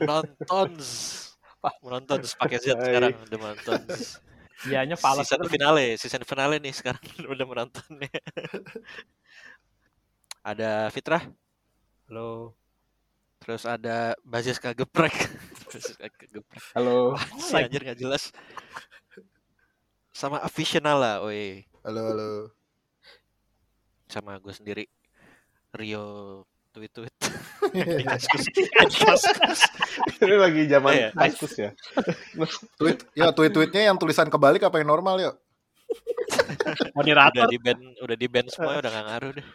menonton. Menonton pakai Z sekarang udah menonton. Ianya falas season finale season finale nih sekarang udah menontonnya ada Fitrah? Halo. terus ada Baziska geprek. Baziska geprek. Halo. si anjir nggak jelas. Sama aficional lah woi. Halo, halo. sama gue sendiri Rio tweet tweet Ini lagi zaman Iya. kaskus ya. Tweet, ya tweet-tweetnya yang tulisan kebalik apa yang normal yuk? udah Moderator di ban udah di ban semua udah gak ngaruh deh.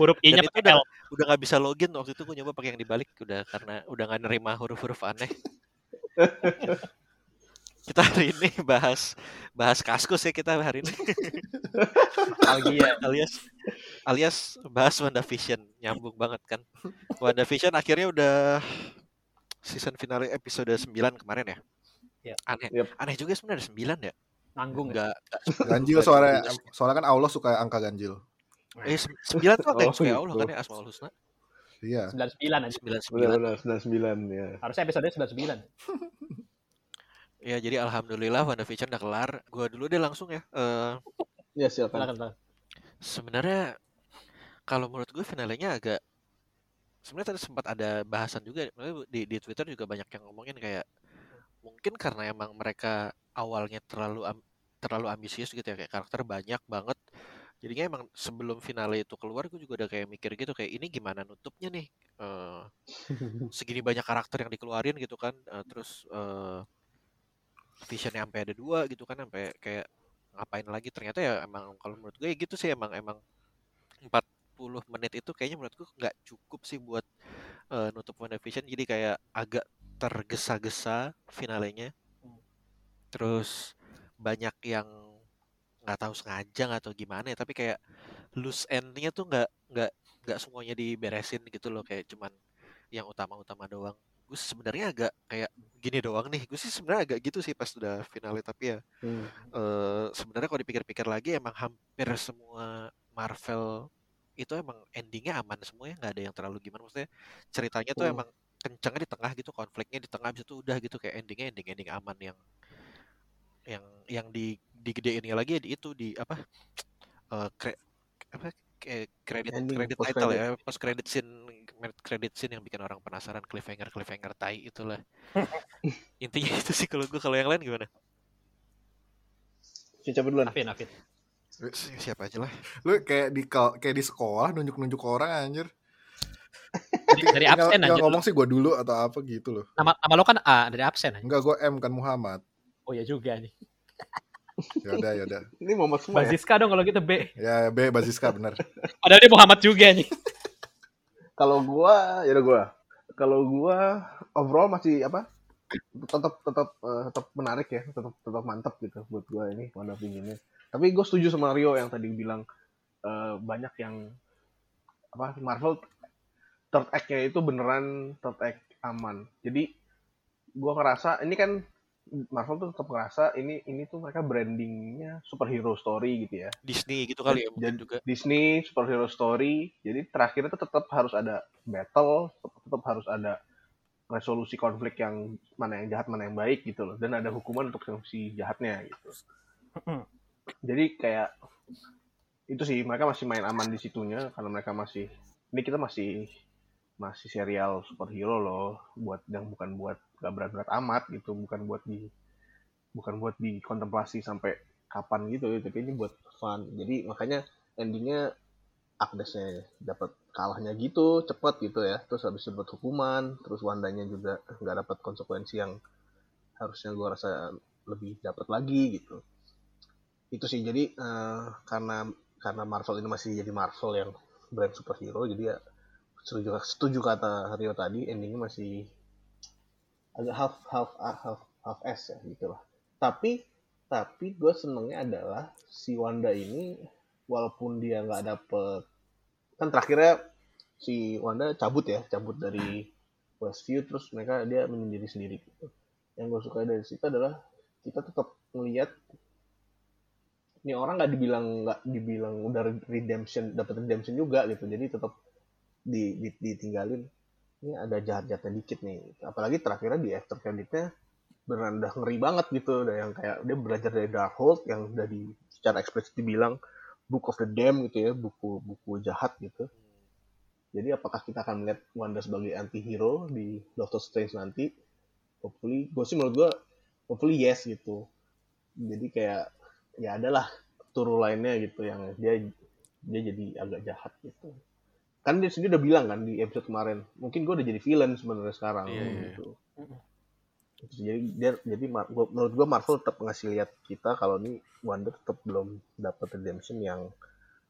Huruf itu pakai udah, udah gak bisa login. Waktu itu gue nyoba pakai yang dibalik udah karena udah gak nerima huruf-huruf aneh kita hari ini bahas bahas kaskus ya kita hari ini Nostalgia. alias alias bahas WandaVision nyambung banget kan WandaVision akhirnya udah season finale episode 9 kemarin ya Iya. aneh Yep. aneh juga sebenarnya ada 9 ya Nanggung ya. enggak Ganjil soalnya, soalnya kan Allah suka angka ganjil. eh 9 tuh angka yang Oh, suka gitu. Allah kan ya Asmaul Husna Iya. 99 aja. 99 Benar-benar 99 ya. Harusnya episode 99. Ya jadi alhamdulillah WandaVision udah kelar. Gua dulu deh langsung ya. Eh Ya silakan. Silakan, silakan. sebenarnya kalau menurut gue finalenya agak sebenarnya tadi sempat ada bahasan juga di di Twitter juga banyak yang ngomongin kayak mungkin karena emang mereka awalnya terlalu am- terlalu ambisius gitu ya kayak karakter banyak banget. Jadinya emang sebelum finale itu keluar gue juga udah kayak mikir gitu kayak ini gimana nutupnya nih. Eh segini banyak karakter yang dikeluarin gitu kan. Eh, terus eh visionnya sampai ada dua gitu kan sampai kayak ngapain lagi. Ternyata ya emang kalau menurut gue ya gitu sih emang emang 40 menit itu kayaknya menurut gue nggak cukup sih buat eh, nutup WandaVision jadi kayak agak tergesa-gesa finalenya. Terus banyak yang nggak tahu sengaja tahu gimana ya tapi kayak loose endnya tuh nggak nggak nggak semuanya diberesin gitu loh. Kayak cuman yang utama-utama doang gue sebenarnya agak kayak gini doang nih gue sih sebenarnya agak gitu sih pas udah finale tapi ya Hmm. eh sebenarnya kalau dipikir-pikir lagi emang hampir semua Marvel itu emang endingnya aman semua ya nggak ada yang terlalu gimana maksudnya ceritanya tuh Hmm. emang kencengnya di tengah gitu konfliknya di tengah itu udah gitu kayak endingnya ending ending aman yang yang yang di digedeinnya lagi di itu di apa eh kre- apa kayak kredit Ending, kredit post title credit. ya post credit scene credit scene yang bikin orang penasaran cliffhanger cliffhanger tai itulah intinya itu sih kalau gue kalau yang lain gimana Siapa duluan? Afin, Afin. Si- siapa aja lah Lu kayak di kal- kayak di sekolah nunjuk-nunjuk orang anjir. Dari, dari Tinggal- absen tinggal aja. ngomong sih gua dulu atau apa gitu loh. Nama, nama lo kan A, dari absen aja. Enggak, gua M kan Muhammad. Oh ya juga nih. Ya udah, ya udah. Ini Muhammad semua ya? Baziska dong kalau gitu B. Ya B Baziska bener. Padahal dia Muhammad juga nih. Kalau gua, ya udah gua. Kalau gua overall masih apa? Tetap tetap eh, tetap menarik ya, tetap tetap mantap gitu buat gua ini Wanda Vision-nya. Tapi gue setuju sama Rio yang tadi bilang eh, banyak yang apa Marvel third act-nya itu beneran third act aman. Jadi gua ngerasa ini kan Marvel tuh tetap ngerasa ini ini tuh mereka brandingnya superhero story gitu ya. Disney gitu kali ya Dan- juga. Disney superhero story. Jadi terakhirnya tuh tetap harus ada battle tetap, tetap harus ada resolusi konflik yang mana yang jahat mana yang baik gitu loh. Dan ada hukuman untuk yang si jahatnya gitu. Jadi kayak itu sih mereka masih main aman di situnya karena mereka masih ini kita masih masih serial superhero loh buat yang bukan buat gak berat-berat amat gitu bukan buat di bukan buat dikontemplasi sampai kapan gitu tapi ini buat fun. Jadi makanya endingnya Agnesnya dapat kalahnya gitu cepet gitu ya. Terus habis dapat hukuman terus Wandanya juga nggak dapat konsekuensi yang harusnya gue rasa lebih dapat lagi gitu. Itu sih jadi eh, karena karena Marvel ini masih jadi Marvel yang brand superhero jadi ya setuju setuju kata Rio tadi endingnya masih agak half half half half s ya gitu lah tapi tapi gue senengnya adalah si Wanda ini walaupun dia nggak dapet kan terakhirnya si Wanda cabut ya cabut dari Westview terus mereka dia menyendiri sendiri gitu. Yang gue suka dari situ adalah kita tetap melihat ini orang nggak dibilang nggak dibilang udah redemption dapat redemption juga gitu. Jadi tetap di, di- ditinggalin ini ada jahat-jahatnya dikit nih apalagi terakhirnya di after creditnya beneran udah ngeri banget gitu. Udah yang kayak dia belajar dari Darkhold yang udah di secara eksplisit dibilang Book of the Damned gitu ya buku buku jahat gitu. Jadi apakah kita akan melihat Wanda sebagai anti-hero di Doctor Strange nanti? Hopefully gue sih menurut gue hopefully yes gitu. Jadi kayak ya adalah turu lainnya gitu yang dia dia jadi agak jahat gitu kan dia sendiri udah bilang kan di episode kemarin mungkin gue udah jadi villain sebenarnya sekarang Iya, iya. gitu Gitu, jadi dia jadi Mar- gua- menurut gue Marvel tetap ngasih lihat kita kalau ini Wanda tetap belum dapat redemption yang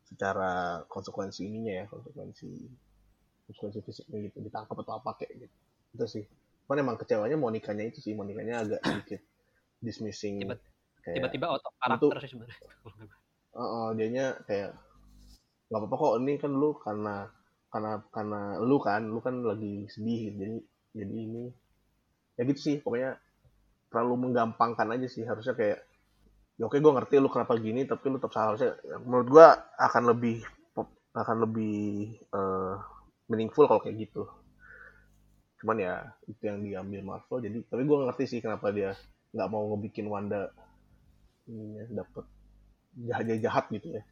secara konsekuensi ininya ya konsekuensi konsekuensi fisiknya gitu ditangkap atau apa kayak gitu itu sih cuman emang kecewanya Monikanya itu sih Monikanya agak sedikit dismissing Tiba-tiba otot karakter sih sebenarnya. Oh, dianya kayak nggak apa-apa kok ini kan lu karena karena karena lu kan lu kan lagi sedih jadi jadi ini ya gitu sih pokoknya terlalu menggampangkan aja sih harusnya kayak ya oke gue ngerti lu kenapa gini tapi lu tetap salah harusnya menurut gue akan lebih akan lebih eh, meaningful kalau kayak gitu. Cuman ya itu yang diambil Marvel jadi tapi gue ngerti sih kenapa dia nggak mau ngebikin Wanda ini ya, dapet jahat jahat gitu ya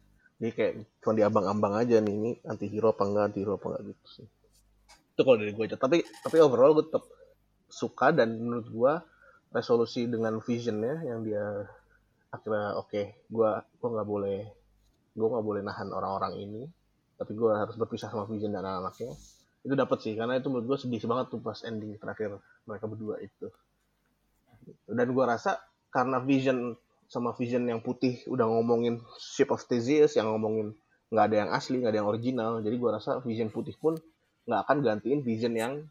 jadi kayak cuma diambang-ambang aja nih ini anti hero apa enggak anti hero apa enggak gitu sih. Itu kalau dari gue aja. Tapi tapi overall gue tetap suka dan menurut gue resolusi dengan visionnya yang dia akhirnya oke gue gue nggak boleh gue nggak boleh nahan orang-orang ini tapi gue harus berpisah sama vision dan anak-anaknya. Itu dapat sih karena itu menurut gue sedih banget tuh pas ending terakhir mereka berdua itu. Dan gue rasa karena vision sama vision yang putih udah ngomongin Ship of Theseus yang ngomongin nggak ada yang asli nggak ada yang original. Jadi gue rasa vision putih pun nggak akan gantiin vision yang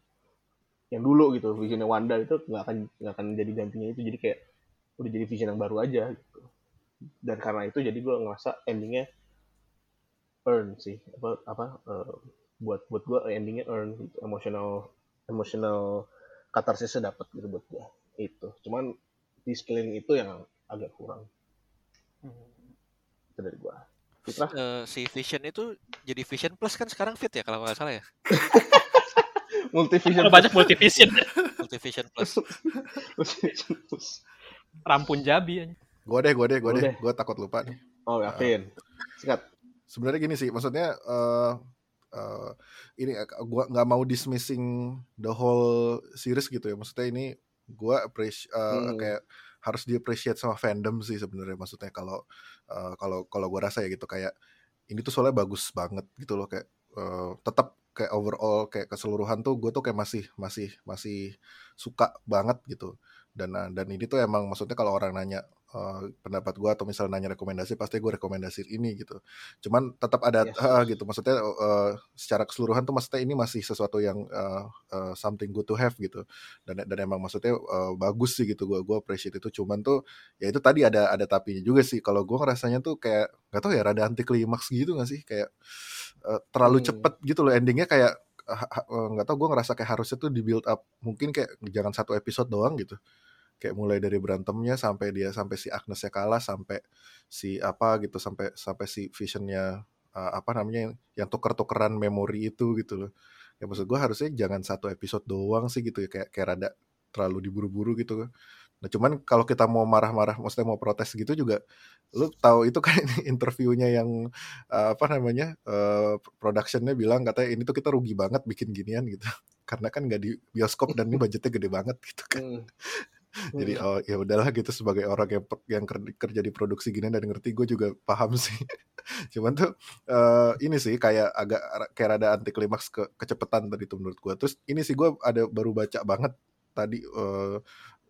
yang dulu gitu. Visionnya Wanda itu nggak akan nggak akan jadi gantinya itu. Jadi kayak udah jadi vision yang baru aja gitu. Dan karena itu jadi gue ngerasa endingnya earn sih. Apa apa eh, buat buat gue endingnya earn gitu. emotional emotional katarsisnya dapat gitu buat gue itu. Cuman di itu yang agak kurang itu dari gue Fitra Eh, si Vision itu jadi Vision Plus kan sekarang fit ya kalau nggak salah ya multivision banyak multivision. Multi Vision Plus multivision plus. Rampun jabi aja. Gue deh, gue deh, gue deh. Gue takut lupa nih. oh yakin singkat Sebenarnya gini sih, maksudnya eh eh, ini gue nggak mau dismissing the whole series gitu ya. Maksudnya ini gue appreciate Hmm. kayak harus di appreciate sama fandom sih sebenarnya. Maksudnya kalau eh, kalau kalau gue rasa ya gitu kayak ini tuh soalnya bagus banget gitu loh kayak eh, tetap kayak overall kayak keseluruhan tuh gue tuh kayak masih masih masih suka banget gitu dan eh, dan ini tuh emang maksudnya kalau orang nanya eh, pendapat gue atau misalnya nanya rekomendasi pasti gue rekomendasi ini gitu. Cuman tetap ada Yes. eh, gitu. Maksudnya eh, secara keseluruhan tuh maksudnya ini masih sesuatu yang eh, eh, something good to have gitu. Dan dan emang maksudnya eh, bagus sih gitu. Gue gue appreciate itu. Cuman tuh ya itu tadi ada ada tapinya juga sih. Kalau gue ngerasanya tuh kayak nggak tahu ya rada anti klimaks gitu nggak sih? Kayak eh, terlalu Hmm. cepet gitu loh endingnya. Kayak nggak tahu gue ngerasa kayak harusnya tuh di build up. Mungkin kayak jangan satu episode doang gitu kayak mulai dari berantemnya sampai dia sampai si Agnesnya kalah sampai si apa gitu sampai sampai si visionnya uh, apa namanya yang, yang tuker-tukeran memori itu gitu loh. Ya maksud gue harusnya jangan satu episode doang sih gitu ya kayak kayak rada terlalu diburu-buru gitu nah cuman kalau kita mau marah-marah maksudnya mau protes gitu juga lu tahu itu kan interviewnya yang uh, apa namanya uh, productionnya bilang katanya ini tuh kita rugi banget bikin ginian gitu. Karena kan nggak di bioskop dan ini budgetnya gede banget gitu kan. Hmm. Jadi oh ya udahlah gitu sebagai orang yang yang ker- kerja di produksi gini dan ngerti gue juga paham sih. Cuman tuh eh, ini sih kayak agak kayak rada anti klimaks ke kecepatan tadi tuh menurut gue terus ini sih gue ada baru baca banget tadi eh,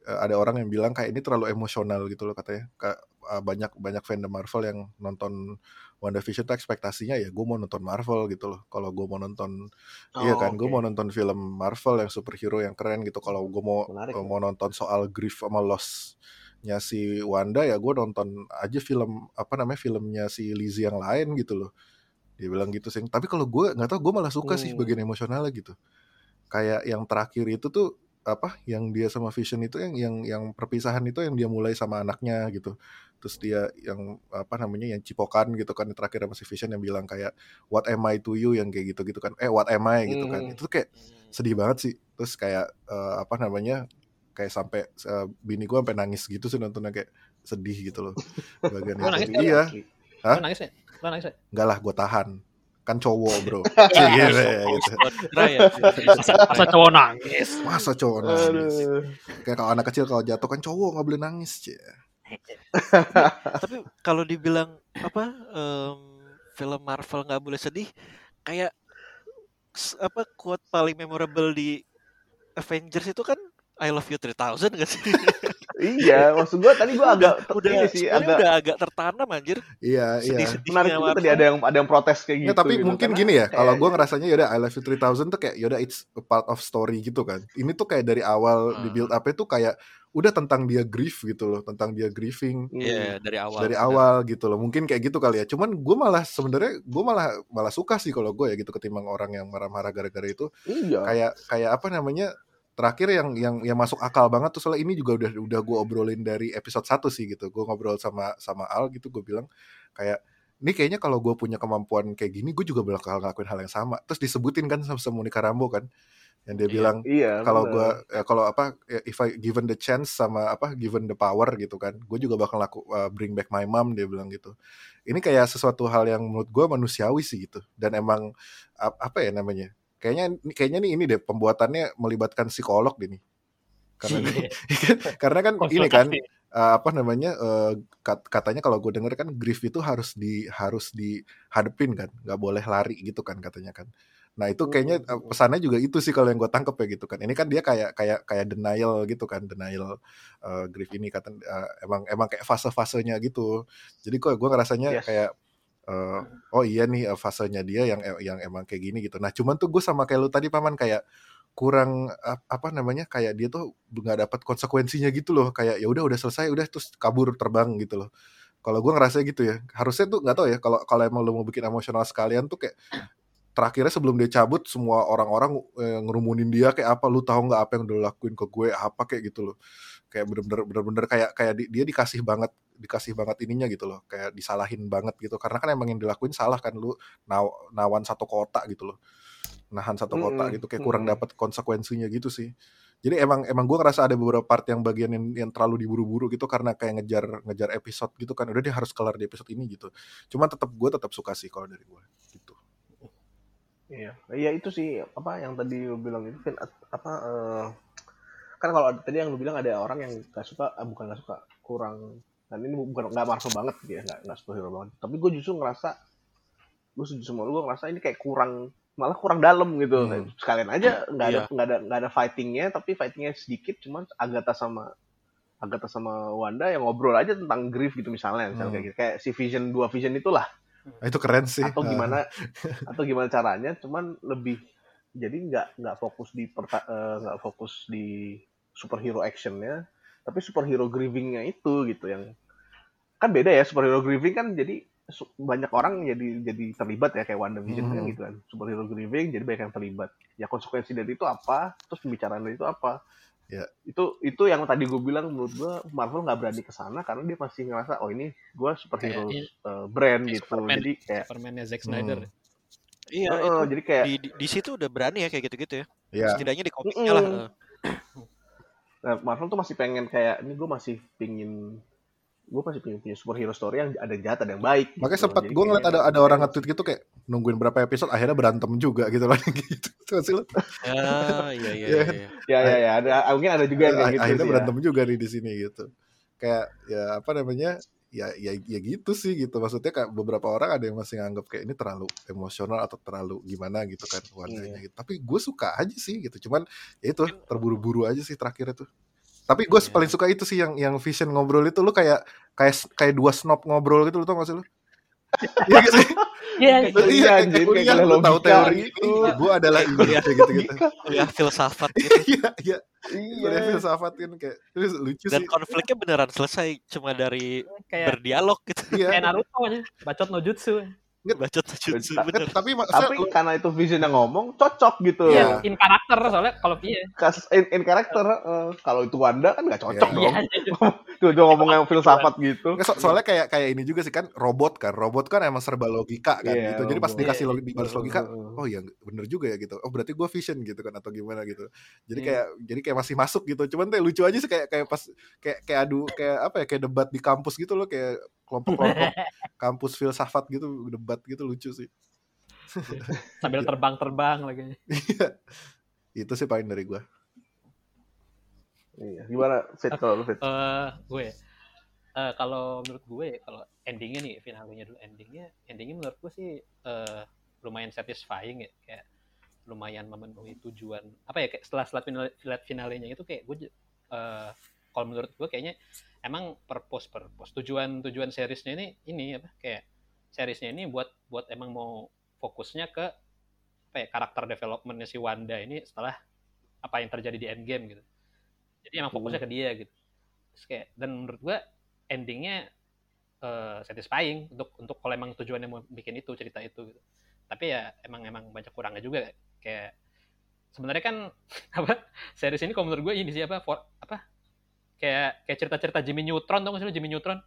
ada orang yang bilang kayak ini terlalu emosional gitu loh katanya Kayak, eh, banyak banyak fandom Marvel yang nonton WandaVision tuh ekspektasinya ya gue mau nonton Marvel gitu loh kalau gue mau nonton iya Oh, kan gue oke. mau nonton film Marvel yang superhero yang keren gitu kalau gue mau Menarik, eh, ya. mau nonton soal grief sama lossnya si Wanda ya gue nonton aja film apa namanya filmnya si Lizzie yang lain gitu loh dia bilang gitu sih tapi kalau gue nggak tahu gue malah suka sih Hmm. bagian emosionalnya gitu kayak yang terakhir itu tuh apa yang dia sama Vision itu yang yang yang perpisahan itu yang dia mulai sama anaknya gitu. Terus dia yang apa namanya yang cipokan gitu kan terakhir sama si Vision yang bilang kayak what am I to you? yang kayak gitu gitu kan. Eh what am I? gitu kan. Hmm. itu kayak sedih banget sih. Terus kayak eh, apa namanya kayak sampai eh, bini gue sampai nangis gitu sih nontonnya kayak sedih gitu loh. Bagian nangis itu iya. Hah? Nangis ya? Nangis ya? enggak lah gue tahan kan cowok bro. Iya, Gitu, Oh, gitu. Masa, masa cowok nangis. masa cowok nangis. Kayak kalau anak kecil kalau jatuh kan cowok nggak boleh nangis cie Tapi kalau dibilang apa em, film Marvel nggak boleh sedih, kayak apa quote paling memorable di Avengers itu kan I love you 3000 gak sih? Iya, maksud gua tadi gua agak udah ini sih agak udah agak tertanam anjir. iya iya Sedih-sedihnya menarik juga tadi ada yang ada yang protes kayak gitu. Ya, tapi gitu. mungkin Karena gini ya, kalau gue ngerasanya yaudah I Love You 3000 tuh kayak yaudah it's a part of story gitu kan. Ini tuh kayak dari awal di Hmm. build up tuh kayak udah tentang dia grief gitu loh, tentang dia grieving Hmm. Iya, dari awal. dari awal gitu loh. Mungkin kayak gitu kali ya. Cuman gue malah sebenarnya gue malah malah suka sih kalau gue ya gitu ketimbang orang yang marah-marah gara-gara itu. Iya. Kayak kayak apa namanya? Terakhir yang yang yang masuk akal banget tuh soalnya ini juga udah udah gue obrolin dari episode 1 sih gitu. Gue ngobrol sama sama Al gitu gue bilang kayak ini kayaknya kalau gue punya kemampuan kayak gini gue juga bakal ngelakuin hal yang sama terus disebutin kan sama, sama Monica Rambo kan yang dia Iya. bilang Iya. kalau gue kalau apa eh, if I given the chance sama apa given the power gitu kan gue juga bakal laku uh, bring back my mom dia bilang gitu ini kayak sesuatu hal yang menurut gue manusiawi sih gitu dan emang ap- apa ya namanya kayaknya kayaknya nih ini deh pembuatannya melibatkan psikolog deh nih. Karena Iya. karena kan ini kan uh, apa namanya uh, kat- katanya kalau gue denger kan grief itu harus di harus dihadepin kan nggak boleh lari gitu kan katanya kan. Nah itu kayaknya uh, pesannya juga itu sih kalau yang gue tangkep ya gitu kan. Ini kan dia kayak kayak kayak denial gitu kan denial uh, grief ini kata uh, emang emang kayak fase-fasenya gitu. Jadi kok gue ngerasanya Yes. kayak uh, oh iya nih uh, fasenya dia yang yang emang kayak gini gitu. Nah cuman tuh gue sama kayak lu tadi paman kayak kurang ap- apa namanya kayak dia tuh nggak dapat konsekuensinya gitu loh. Kayak ya udah udah selesai udah terus kabur terbang gitu loh. Kalau gue ngerasa gitu ya. Harusnya tuh nggak tahu ya kalau kalau emang lo mau bikin emosional sekalian tuh kayak terakhirnya sebelum dia cabut semua orang-orang eh, ngerumunin dia kayak apa lu tahu nggak apa yang udah lakuin ke gue apa kayak gitu loh. Kayak bener-bener bener-bener kayak kayak di- dia dikasih banget dikasih banget ininya gitu loh kayak disalahin banget gitu. Karena kan emang yang dilakuin salah kan lu naw- nawan satu kota gitu loh. Nahan satu kota Mm-mm, gitu kayak kurang mm-mm. dapat konsekuensinya gitu sih. Jadi emang emang gue ngerasa ada beberapa part yang bagian yang, yang terlalu diburu-buru gitu karena kayak ngejar ngejar episode gitu kan. Udah dia harus kelar di episode ini gitu. Cuman tetap gue tetap suka sih kalau dari gue gitu. Iya, iya itu sih apa yang tadi lu bilang itu kan apa eh, kan kalau tadi yang lu bilang ada orang yang nggak suka, ah, bukan nggak suka, kurang dan ini bukan nggak Marvel banget gitu ya, nggak nggak superhero banget. Tapi gue justru ngerasa, gue setuju sama lu, gue ngerasa ini kayak kurang malah kurang dalam gitu. Hmm. Sekalian aja nggak ada Iya. nggak ada nggak ada fightingnya, tapi fightingnya sedikit, cuman Agatha sama Agatha sama Wanda yang ngobrol aja tentang grief gitu misalnya, misalnya Hmm. kayak gitu. Kayak si Vision dua Vision itulah Nah, itu keren sih atau Ah. gimana atau gimana caranya cuman lebih jadi nggak nggak fokus di eh, nggak fokus di superhero actionnya tapi superhero grievingnya itu gitu yang kan beda ya superhero grieving kan jadi su- banyak orang jadi jadi terlibat ya kayak Wonder Vision kan Mhm. gitu kan superhero grieving jadi banyak yang terlibat ya konsekuensi dari itu apa terus pembicaraan dari itu apa Ya. itu itu yang tadi gue bilang menurut gue Marvel nggak berani ke sana karena dia masih ngerasa oh ini gue superhero Kayak- eh, brand kayak gitu Superman. jadi kayak Superman-nya Zack Hmm. Snyder. Iya, Heeh, itu jadi kayak di, di, di situ udah berani ya kayak gitu-gitu ya. ya Setidaknya di komiknya lah. Mm-mm. eh. Nah, Marvel tuh masih pengen kayak ini gue masih pingin gue masih pengen punya superhero story yang ada yang jahat ada yang baik. makanya gitu. sempat gue ngeliat ada ada orang nge-tweet gitu kayak nungguin berapa episode akhirnya berantem juga gitu loh gitu lo. Ya, iya iya Iya. iya. iya. Ya ya ya ada mungkin ada juga yang kayak gitu akhirnya sih ya. berantem juga nih di sini gitu kayak ya apa namanya ya ya ya gitu sih gitu maksudnya kayak beberapa orang ada yang masih nganggap kayak ini terlalu emosional atau terlalu gimana gitu kan warnanya Iya. gitu tapi gue suka aja sih gitu cuman ya itu terburu-buru aja sih terakhir itu tapi gue Iya. paling suka itu sih yang yang Vision ngobrol itu lu kayak kayak kayak dua snob ngobrol gitu lu tau gak sih lu Iya gitu sih. Iya, Itu iya, kuliah, kayak lu tahu teori gitu. ini, gue adalah ini gitu-gitu. Kuliah filsafat gitu. Iya, iya. Iya. Kuliah filsafat kan kayak terus lucu Dan sih. konfliknya beneran selesai cuma dari kayak berdialog gitu. kayak Iya. Naruto aja, bacot no jutsu. Bacot jutsu Ta- bener tapi tapi karena itu Vision yang ngomong cocok gitu Iya. Iya, in karakter soalnya kalau iya. Kas- in, in karakter eh, kalau itu Wanda kan nggak cocok Iya. dong Iya. tuh dia ngomong yang filsafat gitu Nggak, so- soalnya kayak kayak ini juga sih kan robot kan robot kan emang serba logika kan Iya, gitu jadi pas dikasih Iya, logika balas logika Heeh. oh iya bener juga ya gitu oh berarti gue vision gitu kan atau gimana gitu jadi Iya. kayak jadi kayak masih masuk gitu cuman tuh lucu aja sih kayak kayak pas kayak kayak adu kayak apa ya kayak debat di kampus gitu loh kayak kelompok-kelompok. Kampus filsafat gitu debat gitu lucu sih. Sambil terbang-terbang lagi. itu sih paling dari gue Iya. gimana Fit kalau lu Fit? Eh, gue. Eh kalau menurut gue kalau endingnya nih finalenya dulu endingnya endingnya menurut gue sih eh, lumayan satisfying ya. Kayak lumayan memenuhi tujuan apa ya kayak setelah setelah final, final finalenya itu kayak gue eh, kalau menurut gue kayaknya emang purpose purpose tujuan tujuan seriesnya ini ini apa kayak seriesnya ini buat buat emang mau fokusnya ke apa ya karakter developmentnya si Wanda ini setelah apa yang terjadi di Endgame gitu. Jadi emang fokusnya ke dia gitu. Terus kayak dan menurut gua endingnya eh, satisfying untuk untuk kalau emang tujuannya mau bikin itu cerita itu gitu. Tapi ya emang emang banyak kurangnya juga. Kayak sebenarnya kan apa series ini kalau menurut gue ini siapa for, apa kayak kayak cerita-cerita Jimmy Neutron tuh nggak sih Jimmy Neutron?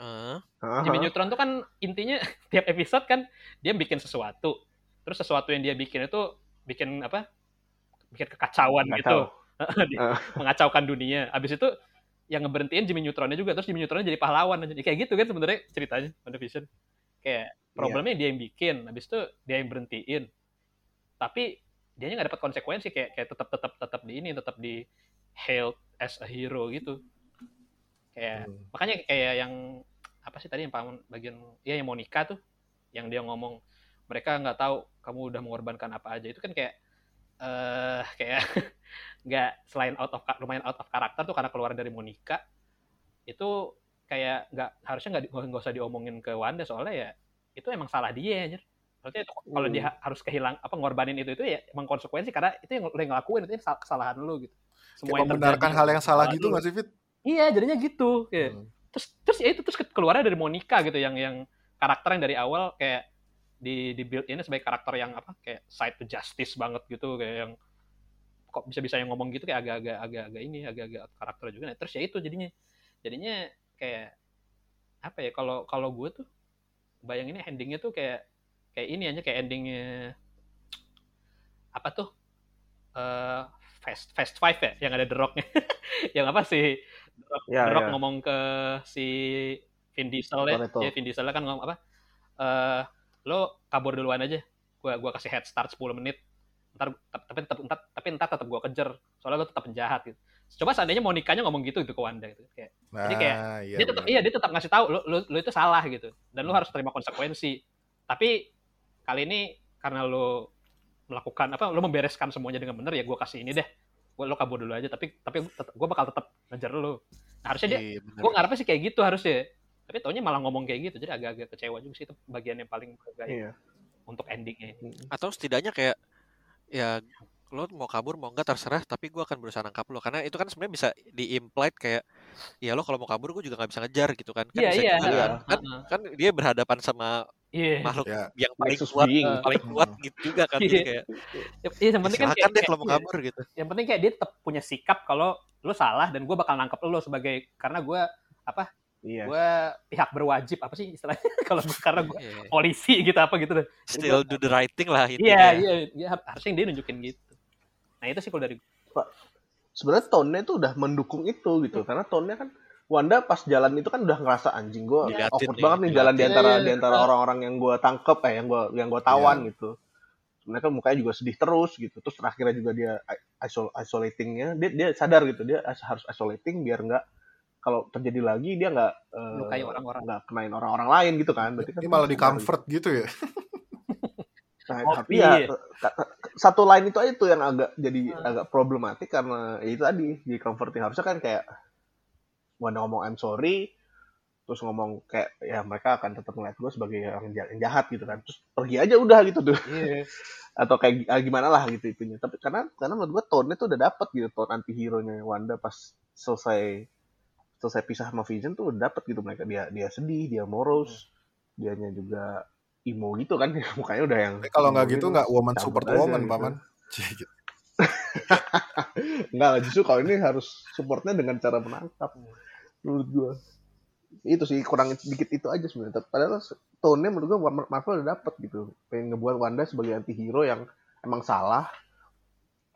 Ah, Jimmy Neutron tuh kan intinya tiap episode kan dia bikin sesuatu. Terus sesuatu yang dia bikin itu bikin apa? Bikin kekacauan gitu. Kacau. Dia mengacaukan dunia. Abis itu yang ngeberhentiin Jimmy Neutronnya juga terus Jimmy Neutronnya jadi pahlawan aja. Kayak gitu kan sebenarnya ceritanya WandaVision. Kayak problemnya dia yang bikin abis itu dia yang berhentiin. Tapi dia nggak dapat konsekuensi kayak kayak tetap tetap tetap di ini tetap di hailed as a hero gitu kayak Hmm. makanya kayak yang apa sih tadi yang paman bagian ya yang Monica tuh yang dia ngomong mereka nggak tahu kamu udah mengorbankan apa aja itu kan kayak eh kayak nggak selain out of lumayan out of karakter tuh karena keluar dari Monica itu kayak nggak harusnya nggak nggak usah diomongin ke Wanda soalnya ya itu emang salah dia anjir. Maksudnya itu kalau Hmm. dia ha- harus kehilang apa ngorbanin itu itu ya emang konsekuensi karena itu yang lo yang ngelakuin itu sal- kesalahan lu gitu. kayak yang membenarkan hal yang salah gitu nggak sih Fit Iya, jadinya gitu. Kayak, Hmm. terus terus ya itu terus ke- keluarnya dari Monica gitu yang yang karakter yang dari awal kayak di di build ini sebagai karakter yang apa kayak side to justice banget gitu kayak yang kok bisa bisa yang ngomong gitu kayak agak-agak agak-agak ini agak-agak karakter juga nah, terus ya itu jadinya jadinya kayak apa ya kalau kalau gue tuh bayanginnya endingnya tuh kayak kayak ini aja kayak endingnya. Apa tuh? Eh Fast Fast Five ya yang ada The Rocknya. Yang apa sih? The Rock, Ya, The Rock ya. ngomong ke si Vin Diesel ya, ya Vin Diesel kan ngomong apa? Eh lo kabur duluan aja. Gua gua kasih head start 10 menit. Ntar tapi tetap ntar, tapi ntar tetap gua kejar. Soalnya lo tetap penjahat gitu. Coba seandainya Monikanya ngomong gitu itu ke Wanda gitu. Kayak nah Jadi kayak iya, dia tetap iya dia tetap ngasih tahu lo, lo, lo itu salah gitu. Dan lo harus terima konsekuensi. Tapi kali ini karena lo melakukan apa lo membereskan semuanya dengan benar ya gue kasih ini deh gue lo kabur dulu aja tapi tapi gue bakal tetap ngejar lo nah, harusnya dia iya, bener. gue ngarepnya sih kayak gitu harusnya tapi taunya malah ngomong kayak gitu jadi agak-agak kecewa juga sih itu bagian yang paling agak Iya. untuk endingnya atau setidaknya kayak ya lo mau kabur mau enggak terserah tapi gue akan berusaha nangkap lo karena itu kan sebenarnya bisa di-implied kayak ya lo kalau mau kabur gue juga nggak bisa ngejar gitu kan kan Iya, bisa iya. juga kan. Iya. kan kan dia berhadapan sama iya makhluk Ya. yang paling Nexus kuat being. paling kuat gitu juga kan Iya. kayak iya yang penting kan kayak- deh kalau mau kayak- kabur gitu yang penting kayak dia tetap punya sikap kalau lo salah dan gue bakal nangkep lo sebagai karena gue Iya. gue pihak berwajib apa sih istilahnya kalau karena gue Iya. polisi gitu apa gitu deh still do the right thing lah iya intinya iya iya har- harusnya dia nunjukin gitu nah itu sih kalau dari Sebenarnya tone-nya tuh udah mendukung itu gitu. Karena tone-nya kan Wanda pas jalan itu kan udah ngerasa anjing gue awkward nih, banget nih jalan di antara Iya, iya. di antara orang-orang yang gue tangkep eh yang gue yang gue tawan gitu. Mereka mukanya juga sedih terus gitu. Terus terakhirnya juga dia isol isolatingnya dia dia sadar gitu dia harus isolating biar nggak kalau terjadi lagi dia nggak eh, Melukai orang-orang. nggak kenain orang-orang lain gitu kan. Berarti kan ini malah di sadar comfort gitu ya Nah, Oh, tapi iya. ya satu line itu aja tuh yang agak jadi Hmm. agak problematik karena ya itu tadi di comforting harusnya kan kayak Wanda ngomong I'm sorry terus ngomong kayak ya mereka akan tetap ngeliat gue sebagai orang jahat, yang jahat gitu kan. Terus pergi aja udah gitu tuh. Iya. Atau kayak ah, gimana lah gitu itunya. Tapi karena karena menurut gue tone-nya tuh udah dapet gitu. Tone anti hero nya Wanda pas selesai selesai pisah sama Vision tuh udah dapet gitu. Mereka dia dia sedih dia moros dianya juga emo gitu kan. Mukanya udah yang Tapi kalau nggak gitu gitu, nggak woman aja woman gitu. paman. Cie, gitu. Enggak lah, justru kalau ini harus supportnya dengan cara menangkap. Menurut gua. Itu sih kurang dikit itu aja sebenarnya. Padahal tone-nya menurut gua Mar- Marvel udah dapet gitu. Pengen ngebuat Wanda sebagai anti-hero yang emang salah.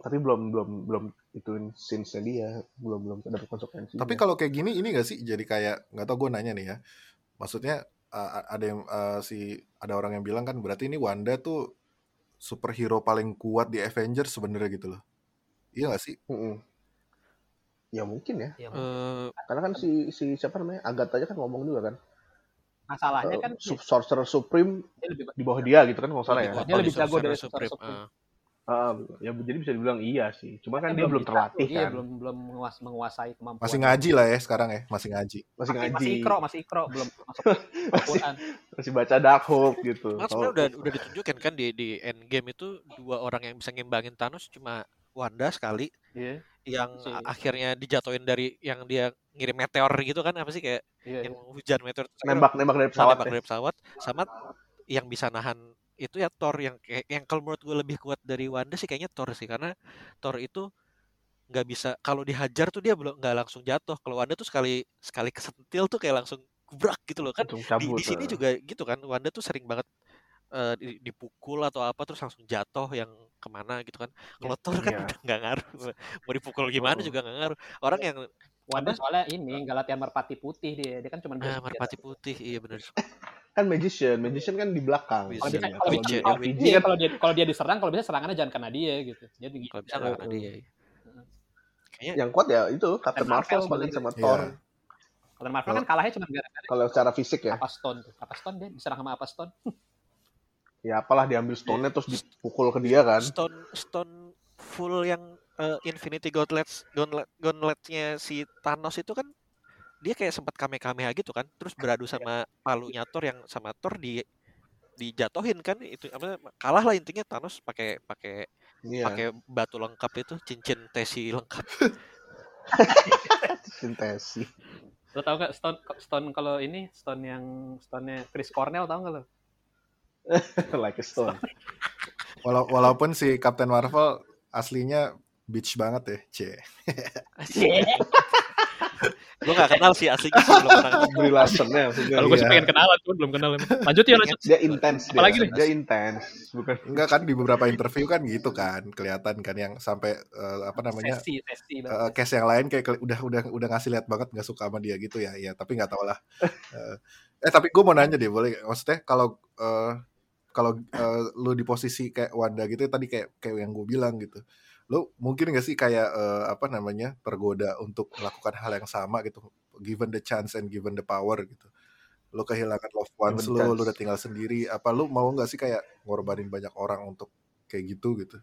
Tapi belum belum belum ituin scenes-nya dia, belum belum ada konsekuensinya. Tapi kalau kayak gini ini gak sih jadi kayak nggak tau gue nanya nih ya. Maksudnya uh, ada yang uh, si ada orang yang bilang kan berarti ini Wanda tuh superhero paling kuat di Avengers sebenarnya gitu loh. Iya gak sih? Mm-mm. Ya mungkin ya. Ya, Eh, Karena kan si si siapa namanya? Agatha aja kan ngomong juga kan. masalahnya Eh, kan Sorcerer Supreme dia lebih di bawah dia gitu kan kalau nggak salah ya. Dia lebih dari jago dari Sorcerer Supreme. Ah. Ah, ya jadi bisa dibilang iya sih. Cuma kan Kan dia belum terlatih Iya, kan. belum belum menguas, menguasai kemampuan. Masih ngaji lah ya sekarang ya, masih ngaji. Masih Masih, ngaji. masih ikro, masih ikro, belum masuk Al-Quran. Masih baca Dark Hope gitu. Kan Kalau- sebenarnya udah udah ditunjukkan kan di di Endgame itu dua orang yang bisa ngimbangin Thanos cuma Wanda sekali Iya, yang Si- a- akhirnya dijatuhin dari yang dia ngirim meteor gitu kan apa sih kayak iya. yang hujan meteor nembak nembak dari pesawat nembak ya. dari pesawat sama yang bisa nahan itu ya Thor yang kayak yang kalau menurut gue lebih kuat dari Wanda sih kayaknya Thor sih karena Thor itu nggak bisa kalau dihajar tuh dia belum nggak langsung jatuh kalau Wanda tuh sekali sekali kesentil tuh kayak langsung gebrak gitu loh kan di, di sini eh. juga gitu kan Wanda tuh sering banget eh, di- dipukul atau apa terus langsung jatuh yang ke mana gitu kan kalau Thor kan Iya. udah nggak ngaruh mau dipukul gimana Oh. juga nggak ngaruh orang yang Wanda soalnya ini nggak latihan merpati putih dia, dia kan cuma ah, merpati putih iya bener Kan magician, magician kan di belakang. Kalau bisa, sebenarnya. kalau Kalau bisa, di Witcher, kalau, RPG iya, kalau dia kalau dia diserang, kalau bisa serangannya jangan kena dia gitu. Jadi gitu. kalau bisa nggak kena Eh, dia kayaknya yang kuat ya itu Captain Captain Marvel Marvel paling sama Iya. Thor. Kalau Marvel kan kalahnya cuma gara-gara Kalau secara fisik ya, apa stone tuh. Apa stone dia diserang sama apa stone? ya apalah diambil stone-nya terus dipukul ke dia kan. stone stone full yang eh, Infinity Gauntlets gauntlet gauntletnya si Thanos itu kan dia kayak sempat kamehameha gitu kan terus beradu sama palunya Thor yang sama Thor di dijatuhin kan itu apa kalah lah intinya Thanos pakai pakai Iya. pakai batu lengkap itu cincin tesi lengkap Sintesi. Lo tau gak stone stone kalau ini stone yang stone-nya Chris Cornell tau gak lo? like a stone. Walau- walaupun si Captain Marvel aslinya bitch banget ya, C. gue gak kenal sih aslinya sih belum pernah ketemu. Beri lesson-nya maksudnya. Kalau gue sih Iya. pengen kenalan, cuma belum kenal. Lanjut ya lanjut. Dia intens dia. Apalagi nih? Dia intens. Bukan Enggak kan di beberapa interview kan gitu kan, kelihatan kan yang sampai eh, apa namanya Sesi, sesi. eh, case yang lain kayak udah udah udah ngasih lihat banget nggak suka sama dia gitu ya, ya tapi nggak tahu lah. Eh, eh tapi gue mau nanya deh, boleh? Maksudnya kalau eh, kalau eh, lu di posisi kayak Wanda gitu tadi kayak kayak yang gue bilang gitu, lu mungkin nggak sih kayak eh, apa namanya tergoda untuk melakukan hal yang sama gitu, given the chance and given the power gitu. Lu kehilangan loved ones lu, chance. lu udah tinggal sendiri, apa lu mau nggak sih kayak ngorbanin banyak orang untuk kayak gitu gitu?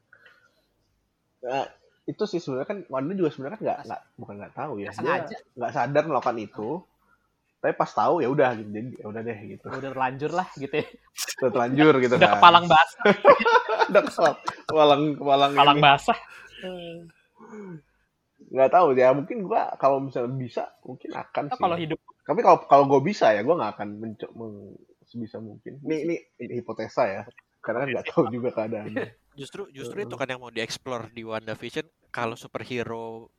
Nah, itu sih sebenarnya kan Wanda juga sebenarnya kan nggak nggak bukan nggak tahu ya. Nggak sadar melakukan itu. Tapi pas tahu ya udah gitu. Jadi ya udah deh gitu. Udah terlanjur lah gitu ya. Udah terlanjur gitu Udah kan. kepalang basah. udah kepalang kepalang kepalang Kepalang ini. basah. Nggak tahu ya. Mungkin gua kalau misalnya bisa mungkin akan sih. kalau hidup Tapi kalau kalau gue bisa ya, gue nggak akan mencoba sebisa mungkin. Ini ini hipotesa ya, karena kan nggak tahu juga keadaannya. justru justru itu kan yang mau dieksplor di WandaVision kalau superhero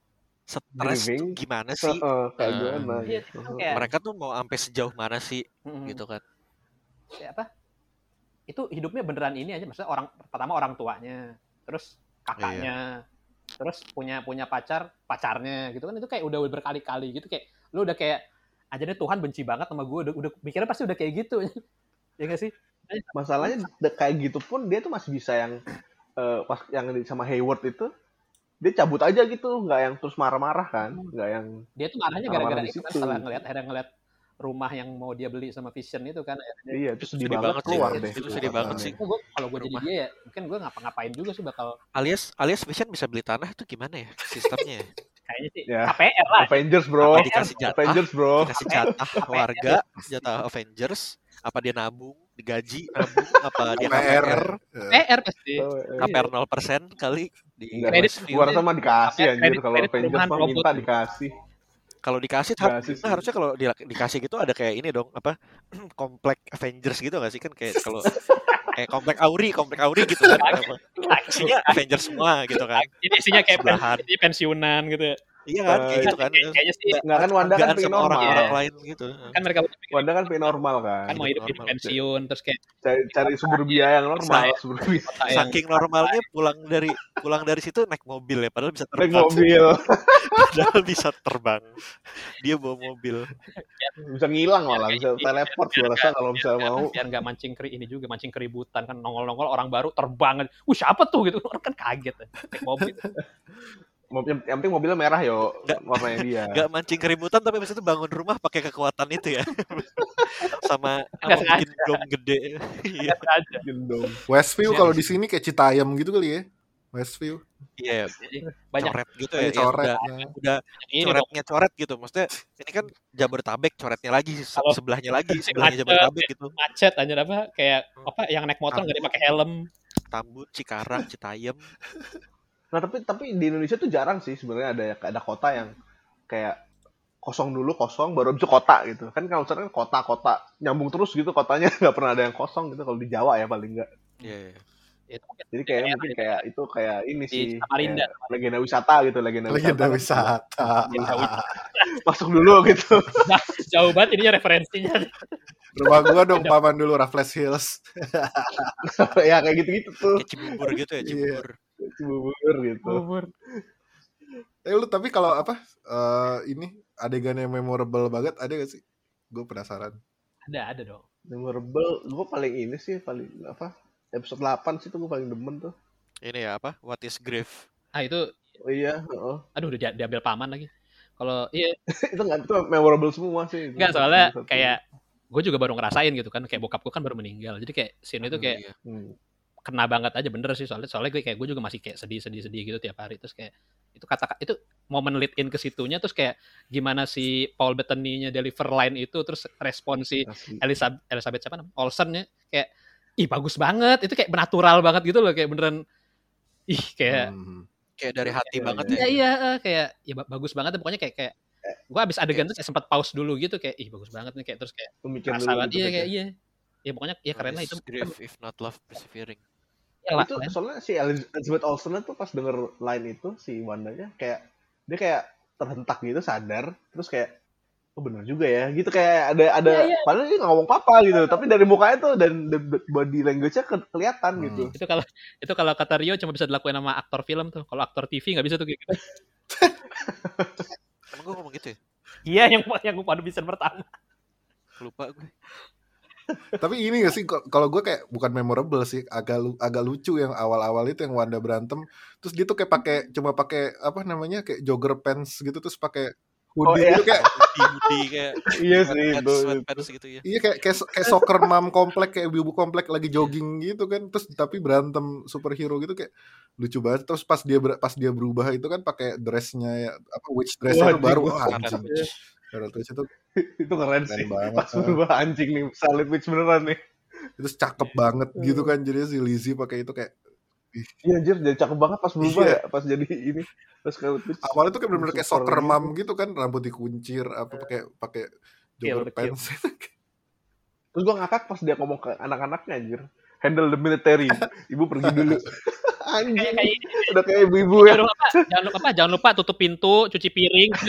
stres tuh gimana sih? Eh, kayak Eh, gimana? Iya, gitu. mereka tuh mau sampai sejauh mana sih? Mm, gitu kan. Kayak apa? Itu hidupnya beneran ini aja maksudnya orang pertama orang tuanya, terus kakaknya, terus punya punya pacar, pacarnya gitu kan. Itu kayak udah berkali-kali gitu kayak lu udah kayak aja nih Tuhan benci banget sama gue udah udah mikirnya pasti udah kayak gitu. Ya gak sih? Masalahnya kayak gitu pun dia tuh masih bisa yang eh, pas yang sama Hayward itu dia cabut aja gitu, nggak yang terus marah-marah kan, nggak yang dia tuh marahnya gara-gara itu kan setelah ngeliat akhirnya ngeliat rumah yang mau dia beli sama Vision itu kan akhirnya iya itu sedih, sedih banget banget sih, keluar itu deh. sedih banget sih. Gua- kalau gue jadi Rumah. dia ya mungkin gue ngapa-ngapain juga sih bakal alias alias Vision bisa beli tanah itu gimana ya sistemnya ya? kayaknya sih Ya. KPR lah Avengers bro, apa dikasih jatah Avengers bro. dikasih jatah warga jatah Avengers apa dia nabung digaji nabung apa dia PR. KPR Eh, PR pasti. KPR 0% kali di Enggak, Kredit rasa mah dikasih Kredit- anjir. Kalau kredit Avengers mah robot. minta dikasih. Kalau dikasih Nggak har- sih. nah, harusnya kalau di- dikasih gitu ada kayak ini dong apa komplek Avengers gitu nggak sih? Kan kayak kalau kayak komplek Auri komplek Auri gitu kan. Isinya Avengers semua gitu kan. Ini isinya kayak pensiunan gitu. Iya kan Eh, kayak gitu kan Kayak- Kayaknya sih Nggak kan Wanda kan sama orang normal. orang lain gitu kan mereka Wanda kan pengen normal kan. kan mau hidup hidup normal. pensiun terus kayak Cari, cari sumber biaya yang normal. Saya- Sumber biaya. yang saking normalnya pulang dari pulang dari situ naik mobil ya padahal bisa Naik terbang mobil. padahal bisa terbang dia bawa mobil Bisa ngilang malah. Bisa gitu, teleport gue rasa kalau misalnya biar- mau. biar nggak mancing keri ini juga mancing keributan kan nongol-nongol orang baru terbang uh siapa tuh gitu orang kan kaget ya. naik mobil Mau- Yang, penting mobilnya merah yo. Nggak- Warnanya dia. nggak mancing keributan tapi habis itu bangun rumah pakai kekuatan itu ya sama bikin dom gede iya. Westview Iya, kalau di sini kayak Citayam gitu kali ya. Westview. iya banyak coret gitu ya coret. udah nah. udah ini coretnya coret gitu maksudnya ini kan Jabodetabek coretnya lagi se- Kalau- sebelahnya lagi sebelahnya. Jabodetabek gitu macet aja apa kayak apa yang naik motor nggak dipakai helm Tambun Cikarang Citayam Nah tapi tapi di Indonesia tuh jarang sih sebenarnya ada ada kota yang kayak kosong dulu kosong baru itu kota gitu kan kalau misalnya kan kota-kota nyambung terus gitu kotanya nggak pernah ada yang kosong gitu kalau di Jawa ya paling nggak Iya, iya. itu mungkin jadi kayak mungkin kayak itu kayak ini Di sih Samarinda. kayak legenda wisata gitu legenda, Legenda kan wisata. masuk dulu gitu jauh banget ininya referensinya Rumah gua dong paman dulu Raffles Hills. ya kayak gitu-gitu tuh kayak Cibubur gitu ya Iya. Cibubur Cibubur gitu. Eh lu tapi kalau apa eh, ini adegan yang memorable banget ada gak sih? Gue penasaran. ada ada dong. Memorable gue paling ini sih paling apa episode 8 sih tuh gue paling demen tuh. Ini ya apa? What is grief? Ah itu oh iya heeh. aduh udah dia- diambil paman lagi. Kalau iya. Itu nggak itu memorable semua sih. Itu. Enggak soalnya kayak gue juga baru ngerasain gitu kan kayak bokap gue kan baru meninggal. Jadi kayak scene itu kayak Iya. Kena banget aja bener sih. Soalnya soalnya gue kayak gue juga masih kayak sedih sedih sedih gitu tiap hari. Terus kayak itu kata itu momen lead in ke situnya terus kayak gimana si Paul Bettany-nya deliver line itu terus respon si Asli. Elizabeth Elizabeth siapa namanya? Olsen ya kayak ih bagus banget. Itu kayak natural banget gitu loh kayak beneran. Ih kayak Hmm. kayak dari hati Iya, banget iya ya. Iya eh, kayak ya ba- bagus banget pokoknya kayak kayak gue abis adegan tuh kayak sempat pause dulu gitu kayak ih bagus banget nih. Kayak terus kayak dulu banget. gitu iya kayak ya. iya. Ya pokoknya ya keren lah itu. grief if not love persevering ya lah itu soalnya si Elizabeth Olsen tuh pas denger line itu si Wandanya kayak dia kayak terhentak gitu sadar terus kayak oh bener juga ya gitu kayak ada ada Iya, iya. padahal dia ngomong apa gitu tapi dari mukanya tuh dan the- body language-nya ke- kelihatan Hmm. gitu. Itu kalau itu kalau kata Rio cuma bisa dilakuin sama aktor film tuh kalau aktor TV nggak bisa tuh kayak gitu. Emang gue ngomong gitu ya? Iya yang yang gue pada bisa pertama. Lupa gue Tapi ini gak sih kalau gue kayak bukan memorable sih, agak lu- agak lucu yang awal-awal itu yang Wanda berantem, terus dia tuh kayak pakai cuma pakai apa namanya kayak jogger pants gitu terus pakai Oh, hoodie iya. gitu kayak hoodie hoodie kayak iya sih sweatpants gitu ya. Iya kayak kayak, kayak soccer mom komplek kayak ibu-ibu komplek lagi jogging gitu kan. Terus tapi berantem superhero gitu kayak lucu banget. Terus pas dia ber- pas dia berubah itu kan pakai dressnya ya apa witch dressnya Wah, itu baru wah, Scarlet anjing Witch itu itu keren Keren sih. banget, pas ah. berubah anjing nih Scarlet Witch beneran nih. Terus cakep banget gitu kan jadi si Lizzie pakai itu kayak iya anjir jadi cakep banget pas berubah Iya. ya pas jadi ini pas Scarlet Witch. Awalnya tuh kayak bener-bener kayak soccer gitu. mom gitu kan rambut dikuncir apa pakai pakai Kecil, kecil. pants. terus gua ngakak pas dia ngomong ke anak-anaknya anjir. Handle the military ibu pergi dulu. Anjing udah kayak ibu-ibu ya. jangan lupa jangan lupa apa jangan lupa tutup pintu cuci piring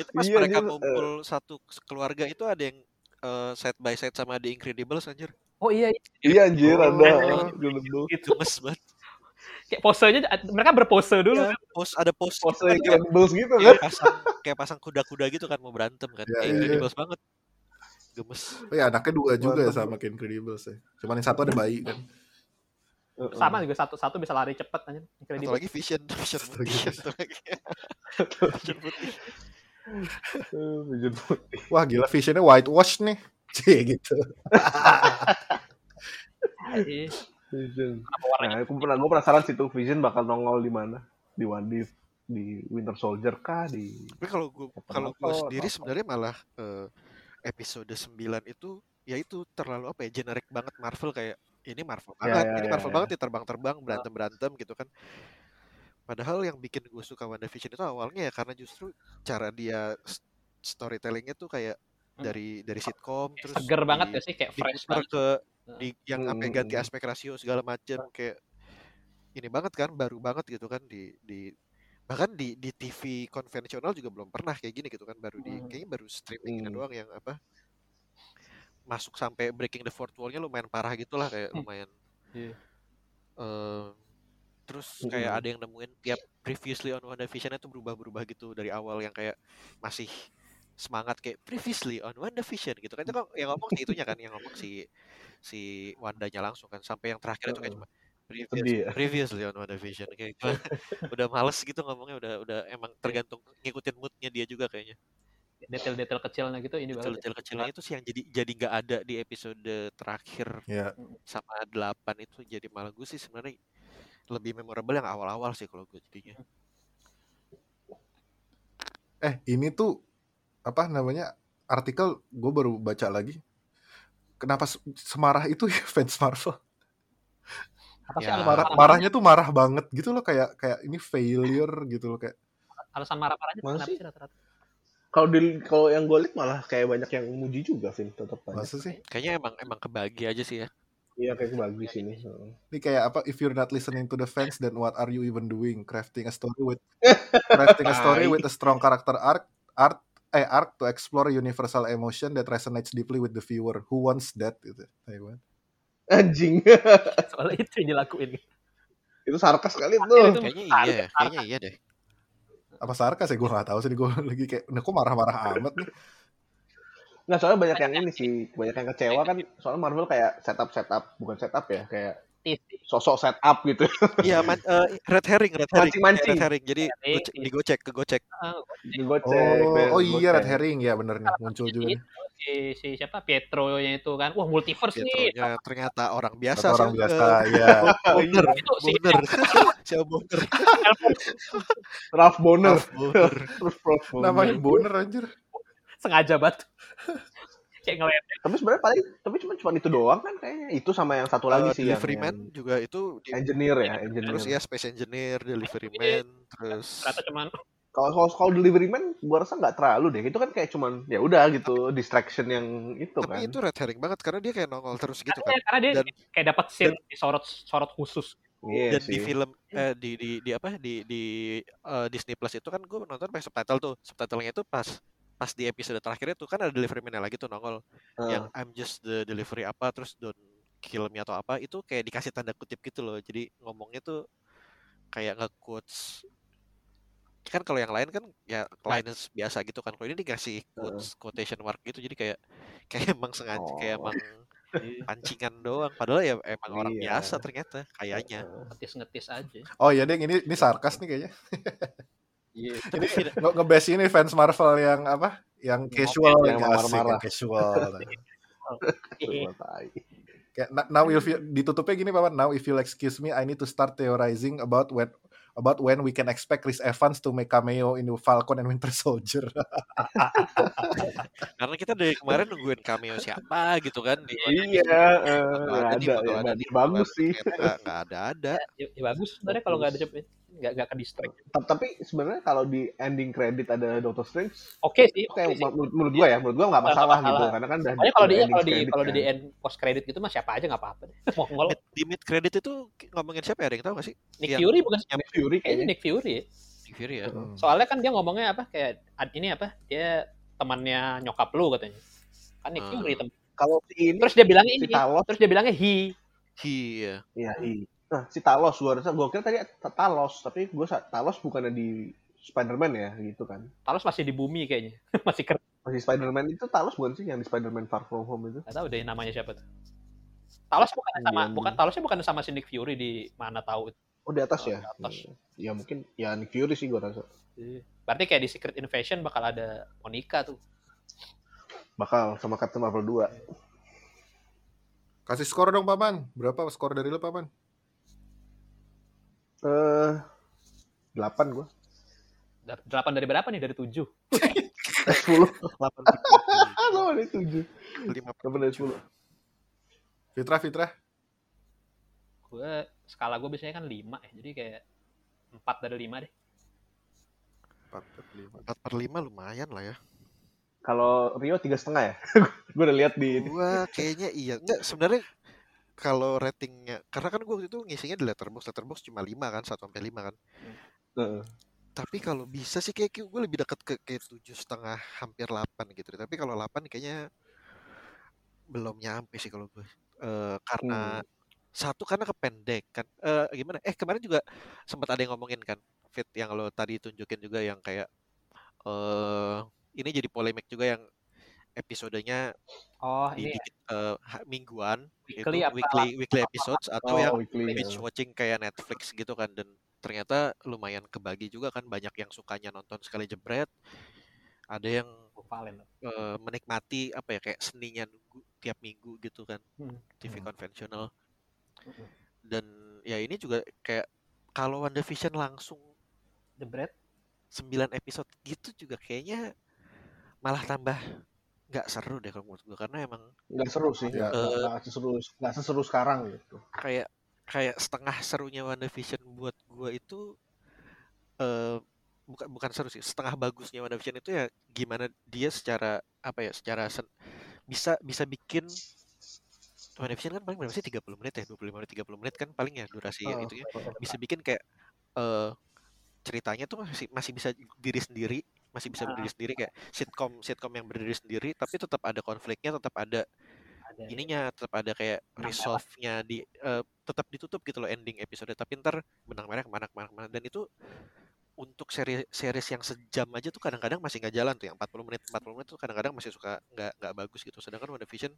itu pas Iya, mereka anjir, ngumpul satu keluarga itu ada yang eh, side by side sama The Incredibles anjir. Oh iya iya. Anjir Oh. ada. Gitu. Gitu. gemes banget. Kayak posenya mereka berpose dulu Iya, pose ada pose pose gitu kan, kayak, Incredibles gitu kan? kayak pasang kayak pasang kuda-kuda gitu kan mau berantem kan. Iya, kayak iya. Incredibles banget. Gemes. Oh ya anaknya dua juga ya Mantap. sama kayak Incredibles ya. Cuman yang satu ada bayi kan? Sama juga satu satu bisa lari cepet aja atau incredible lagi Vision Vision Satu putih lagi. satu lagi Vision putih Eh, Vision. putih. Wah gila visionnya whitewash nih Cie gitu Iya. Vision. Nah, aku pernah, gue penasaran sih tuh Vision bakal nongol di mana? Di One di, di Winter Soldier kah? Di tapi kalau gue kalau gue sendiri apa. sebenarnya malah eh, episode 9 itu ya itu terlalu apa ya generik banget Marvel kayak ini Marvel Ya, banget ya, ini ya, Marvel ya. banget ya terbang-terbang berantem-berantem gitu kan padahal yang bikin gue suka WandaVision itu awalnya ya karena justru cara dia storytellingnya tuh kayak Hmm. dari dari sitcom terus Seger banget di- gak sih kayak fresh banget. ke di yang apa ya, ganti Hmm. aspek rasio segala macam kayak ini banget kan baru banget gitu kan di di bahkan di di TV konvensional juga belum pernah kayak gini gitu kan baru di Hmm. kayaknya baru streaming Hmm. doang yang apa masuk sampai breaking the fourth wall-nya lumayan parah gitu lah kayak Hmm. lumayan Iya. eh, terus kayak ada yang nemuin tiap previously on WandaVision itu berubah-berubah gitu dari awal yang kayak masih semangat kayak previously on WandaVision gitu kan itu kan yang ngomong si itunya kan yang ngomong si si Wandanya langsung kan sampai yang terakhir itu kayak cuma previous, ya? previously on WandaVision kayak gitu. udah males gitu ngomongnya udah udah emang tergantung ngikutin moodnya dia juga kayaknya Detail-detail kecilnya gitu ini banget. ya. detail-detail kecilnya itu sih yang jadi jadi nggak ada di episode terakhir Ya. sama 8 itu jadi malah gue sih sebenarnya lebih memorable yang awal-awal sih kalau gue jadinya Eh, ini tuh apa namanya? Artikel gue baru baca lagi. Kenapa se- semarah itu ya fans Marvel? Apa sih Ya. Marah, marah marahnya tuh marah banget gitu loh kayak kayak ini failure gitu loh kayak. alasan marah-marahnya kenapa sih? sih rata-rata? Kalau di kalau yang gue malah kayak banyak yang muji juga, Vin, tetap banyak. Masa sih? kayaknya emang emang kebagi aja sih ya Iya kayak bagus ini. Heeh. Ini kayak apa? If you're not listening to the fans, then what are you even doing? Crafting a story with crafting a story with a strong character arc, art, eh arc to explore universal emotion that resonates deeply with the viewer. Who wants that? Gitu. Taiwan. Anjing. Soalnya itu yang dilakuin. itu sarkas kali Itu tuh. kayaknya iya kayaknya iya deh Apa sarkas ya? Gue nggak tahu sih. Gue lagi kayak, nah, kok marah-marah amat nih? Nggak soalnya banyak yang ini sih, banyak yang kecewa kan. Soalnya Marvel kayak setup setup, bukan setup ya, kayak sosok setup gitu. iya man- eh, red herring red herring Mancing-mancing. red herring jadi Herring, digocek kegocek Ah, Digocek. Oh, oh iya red herring ya bener nih muncul juga nih. si, si siapa Pietro yang itu kan wah multiverse nih Pietro-nya ternyata orang biasa Atau orang biasa ya. Bonner itu si Bonner siapa Bonner Ralph Bonner. Ralph Bonner. Namanya boner anjir. Sengaja banget kayak ngeliat Tapi sebenarnya paling, tapi cuma cuma itu doang kan kayaknya. Itu sama yang satu lagi Eh, sih yang, delivery man yang juga itu di- engineer ya, engineer. terus ya space engineer delivery Iya. man terus ternyata cuman Kalau kalau kalau delivery man gua rasa nggak terlalu deh. Itu kan kayak cuman ya udah gitu distraction yang itu tapi kan. itu red herring banget karena dia kayak nongol terus gitu karena, kan karena dia Dan- kayak dapat scene disorot sorot khusus Iya dan di sih. film eh di di di apa di di eh, Disney Plus itu kan gue nonton pakai subtitle tuh subtitlenya itu pas pas di episode terakhir itu kan ada delivery man lagi tuh nongol Heeh. yang I'm just the delivery apa terus don't kill me atau apa itu kayak dikasih tanda kutip gitu loh jadi ngomongnya tuh kayak nge quotes kan kalau yang lain kan ya lines biasa gitu kan kalau ini dikasih quotes quotation mark gitu jadi kayak kayak emang sengaja kayak Oh. emang pancingan doang padahal ya emang orang Iya. biasa ternyata kayaknya ngetis-ngetis aja Oh iya deh ini ini sarkas nih kayaknya. iya tapi fin- Nge ngebase ini fans Marvel yang apa? Yang casual yang yang marah-marah. yang casual. Tai. Kayak now if you, ditutupnya gini Paman, now if you'll excuse me, I need to start theorizing about when about when we can expect Chris Evans to make cameo in Falcon and Winter Soldier. karena kita dari kemarin nungguin cameo siapa gitu kan di Iya, nggak ada ada, bakal ya, ada nggak- bagus sih. nggak nggak ada ada ya, ya bagus sebenarnya kalau nggak ada cepet nggak nggak ke distract Tapi sebenarnya kalau di ending credit ada Doctor Strange, oke sih itu oke kayak sih. ma- menurut, menurut gua ya, menurut gua nggak Nggak masalah masalah. gitu, karena kan udah Pokoknya kalau di ending kalau di credit kalau di kan. end post credit gitu mah siapa aja nggak apa-apa deh. Di mid credit itu ngomongin siapa ya ada yang tahu gak sih? Nick Yang- Fury bukan Nick Fury kayaknya. Nick Fury ya. Nick Fury ya. Hmm. soalnya kan dia ngomongnya apa kayak ini apa dia temannya nyokap lu katanya. Kan Nick Hmm. Fury tem- Kalau si ini, terus dia bilangnya ini terus dia bilangnya he. He ya iya, iya. Nah, si Talos, gua rasa, gua kira tadi Ta- Talos, tapi gua sa- Talos bukannya di Spider-Man ya, gitu kan. Talos masih di bumi kayaknya masih keren Masih Spider-Man itu Talos bukan sih yang di Spider-Man Far From Home itu? nggak tahu deh namanya siapa tuh Talos bukan sama Iya, bukan iya. Talosnya bukan sama si Nick Fury di mana tahu Oh, di atas Oh, ya? di atas. Ya mungkin ya Nick Fury sih gua rasa. berarti kayak di Secret Invasion bakal ada Monica tuh Bakal sama Captain Marvel 2. Kasih skor dong Paman. Berapa skor dari lu Paman? Eh 8 gua. Dar- delapan dari berapa nih dari tujuh Eh 10. 8 Ah, lo ada 7. lima 8 dari 10. Fitra Fitra. gue skala gue biasanya kan lima ya jadi kayak 4 dari 5 deh. 4 per 5. 4 per 5 lumayan lah ya. Kalau Rio tiga setengah ya? gue udah lihat di Gua kayaknya iya. Enggak, sebenarnya kalau ratingnya karena kan gua waktu itu ngisinya di letterbox letterbox cuma 5 kan 1 sampai 5 kan. Heeh. tapi kalau bisa sih kayak gue lebih dekat ke kayak tujuh setengah hampir 8 gitu. Tapi kalau 8 kayaknya belum nyampe sih kalau gue Eh, karena satu karena kependek kan. Eh, gimana? Eh kemarin juga sempat ada yang ngomongin kan fit yang lo tadi tunjukin juga yang kayak eh ini jadi polemik juga yang episodenya Oh, di, eh, ha- mingguan Weekly itu apa- weekly weekly episodes atau Oh, yang weekly. binge watching kayak Netflix gitu kan dan ternyata lumayan kebagi juga kan banyak yang sukanya nonton sekali jebret ada yang eh, menikmati apa ya kayak seninya nunggu tiap minggu gitu kan Hmm. TV Hmm. konvensional Mm-mm. dan ya ini juga kayak kalau WandaVision langsung Jebret. 9 episode gitu juga kayaknya malah tambah nggak seru deh kalau menurut gue karena emang Nggak seru sih, Iya. nggak nggak- nggak seseru nggak seseru sekarang gitu. kayak kayak setengah serunya WandaVision buat gua itu eh bukan bukan seru sih setengah bagusnya WandaVision itu ya gimana dia secara apa ya secara sen- bisa bisa bikin WandaVision kan paling berapa sih 30 menit ya 25 menit 30 menit kan paling ya durasi Oh, itunya bisa bikin kayak eh ceritanya tuh masih masih bisa diri sendiri masih bisa berdiri sendiri kayak sitcom sitcom yang berdiri sendiri tapi tetap ada konfliknya tetap ada Ada. ininya tetap ada kayak resolve-nya di eh, tetap ditutup gitu loh ending episode tapi ntar benang merah ke mana ke mana ke mana. Dan itu untuk seri series yang sejam aja tuh kadang-kadang masih nggak jalan tuh. Yang 40 menit 40 menit tuh kadang-kadang masih suka nggak nggak bagus gitu. Sedangkan WandaVision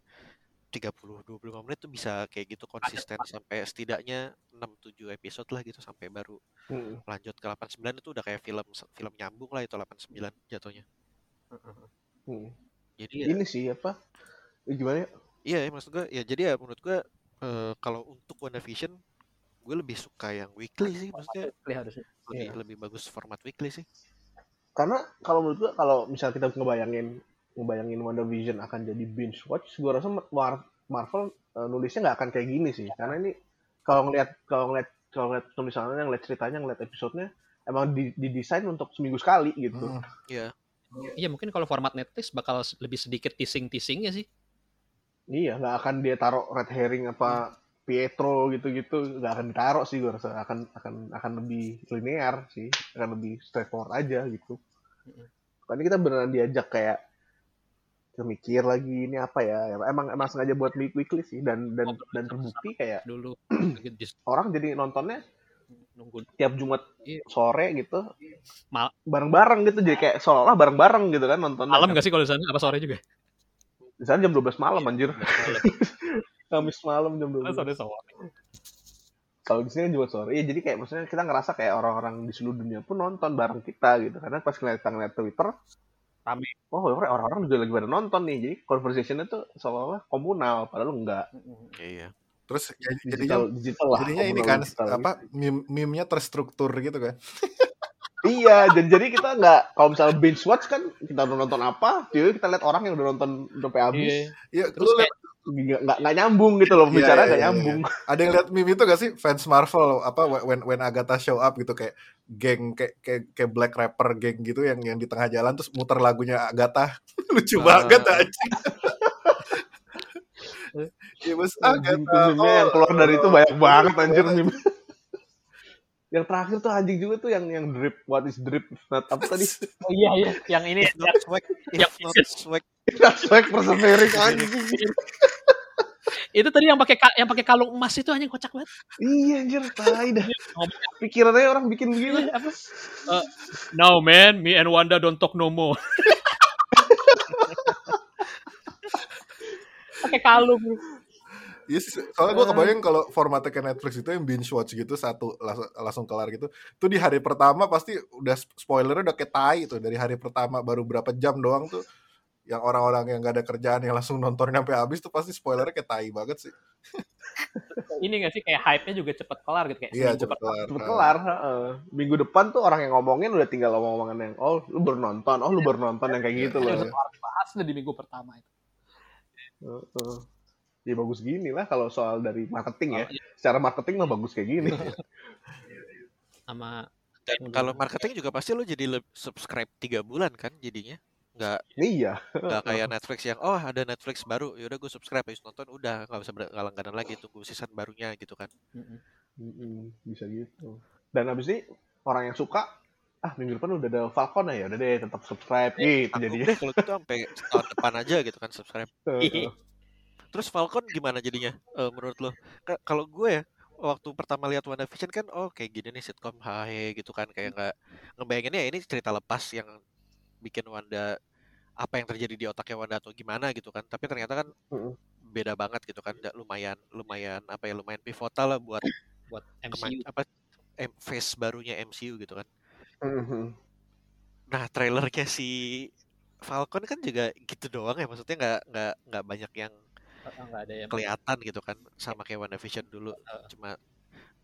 30 25 menit tuh bisa kayak gitu konsisten sampai setidaknya 6 7 episode lah gitu sampai baru Hmm. lanjut ke 89 itu udah kayak film film nyambung lah itu 89 jatuhnya Hmm. jadi ya, Ini sih apa? Eh, Gimana ya? Iya, ya, maksud gue ya jadi ya menurut gue eh, kalau untuk WandaVision gue lebih suka yang weekly sih maksudnya Weekly harusnya. lebih Iya. lebih bagus format weekly sih. Karena kalau menurut gua kalau misal kita ngebayangin ngebayangin WandaVision akan jadi binge watch, gua rasa Mar- Marvel eh, nulisnya nggak akan kayak gini sih. Karena ini kalau ngeliat kalau ngeliat kalau ngeliat tulisannya, ngeliat ceritanya, ngeliat episodenya emang di- didesain untuk seminggu sekali gitu. Hmm. Iya. Iya mungkin kalau format Netflix bakal lebih sedikit teasing-teasingnya sih. Iya, nggak akan dia taruh red herring apa Pietro gitu-gitu, nggak akan ditaruh sih gua rasa akan akan akan lebih linear sih, akan lebih straightforward aja gitu. Mm-mm. Karena kita beneran diajak kayak mikir lagi ini apa ya, emang emang sengaja buat week- weekly sih dan dan dan terbukti kayak Dulu orang jadi nontonnya nunggu tiap Jumat Iya. sore gitu, Mal- bareng-bareng gitu, jadi kayak seolah bareng-bareng gitu kan nontonnya. malam nggak sih kalau di sana apa sore juga? Di sana jam 12 malam anjir, Malam. Kamis malam jam 12. Sore sore. kalau di sini juga sore ya jadi kayak maksudnya kita ngerasa kayak orang-orang di seluruh dunia pun nonton bareng kita gitu karena pas ngeliat ngeliat Twitter Rame. oh orang-orang juga lagi pada nonton nih jadi conversationnya tuh seolah-olah komunal padahal enggak Iya. Terus ya, jadinya digital digital lah jadinya ini kan digital. apa meme meme-nya terstruktur gitu kan. iya dan jadi kita nggak kalau misalnya binge watch kan kita udah nonton apa jadi kita lihat orang yang udah nonton udah sampai habis Iya. Iya, Terus lu kayak nggak nggak nyambung gitu loh Iya, bicara iya, nggak iya, nyambung. Ada yang lihat meme itu gak sih? Fans Marvel apa when when Agatha show up gitu kayak geng kayak kayak, kayak black rapper geng gitu yang yang di tengah jalan terus muter lagunya Agatha. Lucu Ah. banget anjing. It was Anjing, Agatha. meme-nya yang keluar dari itu banyak banget anjir meme. Yang terakhir tuh anjing juga tuh yang yang drip what is drip not apa tadi? Oh iya iya, yang ini not swag, Yang- not swag, Swag persevering anjing itu tadi yang pakai ka- yang pakai kalung emas itu anjing kocak banget. Iya anjir, tai dah. Pikirannya orang bikin begini. Apa? Uh, no man, me and Wanda don't talk no more. pakai kalung. Iya sih, soalnya gue kebayang kalau formatnya kayak Netflix itu yang binge watch gitu satu langsung, langsung kelar gitu. Tuh di hari pertama pasti udah spoilernya udah kayak tai tuh dari hari pertama baru berapa jam doang tuh yang orang-orang yang gak ada kerjaan yang langsung nonton sampai habis tuh pasti spoilernya kayak tai banget sih. Ini gak sih kayak hype-nya juga cepet kelar gitu kayak Iya cepet kelar. Cepet kelar. heeh. Minggu depan tuh orang yang ngomongin udah tinggal ngomong-ngomongan yang oh lu baru nonton, oh lu baru nonton yang kayak gitu Udah loh. kelar bahas udah di minggu pertama itu. Heeh. Ya bagus gini lah kalau soal dari marketing ya. Oh, iya. Secara marketing mah bagus kayak gini. Sama Dan Udah. kalau marketing juga pasti lo jadi subscribe tiga bulan kan jadinya. Nggak Iya. nggak kayak Netflix yang oh ada Netflix baru yaudah gue subscribe habis nonton udah nggak usah ber- langganan lagi tunggu season barunya gitu kan. Mm-mm, bisa gitu. Dan abis ini orang yang suka ah minggu depan udah ada Falcon ya udah deh tetap subscribe gitu Tanggung jadinya. deh kalau gitu sampai tahun depan aja gitu kan subscribe. Terus Falcon gimana jadinya eh, menurut lo? Ka- Kalau gue ya waktu pertama lihat WandaVision kan oh kayak gini nih sitcom hahe gitu kan kayak nggak ngebayanginnya ya ini cerita lepas yang bikin Wanda apa yang terjadi di otaknya Wanda atau gimana gitu kan. Tapi ternyata kan beda banget gitu kan. Nggak lumayan lumayan apa ya lumayan pivotal lah buat buat kema- MCU apa em- phase barunya MCU gitu kan. Mhm. nah trailernya si Falcon kan juga gitu doang ya. Maksudnya nggak nggak nggak banyak yang Oh, nggak ada yang kelihatan gitu kan. Sama kayak WandaVision dulu. Cuma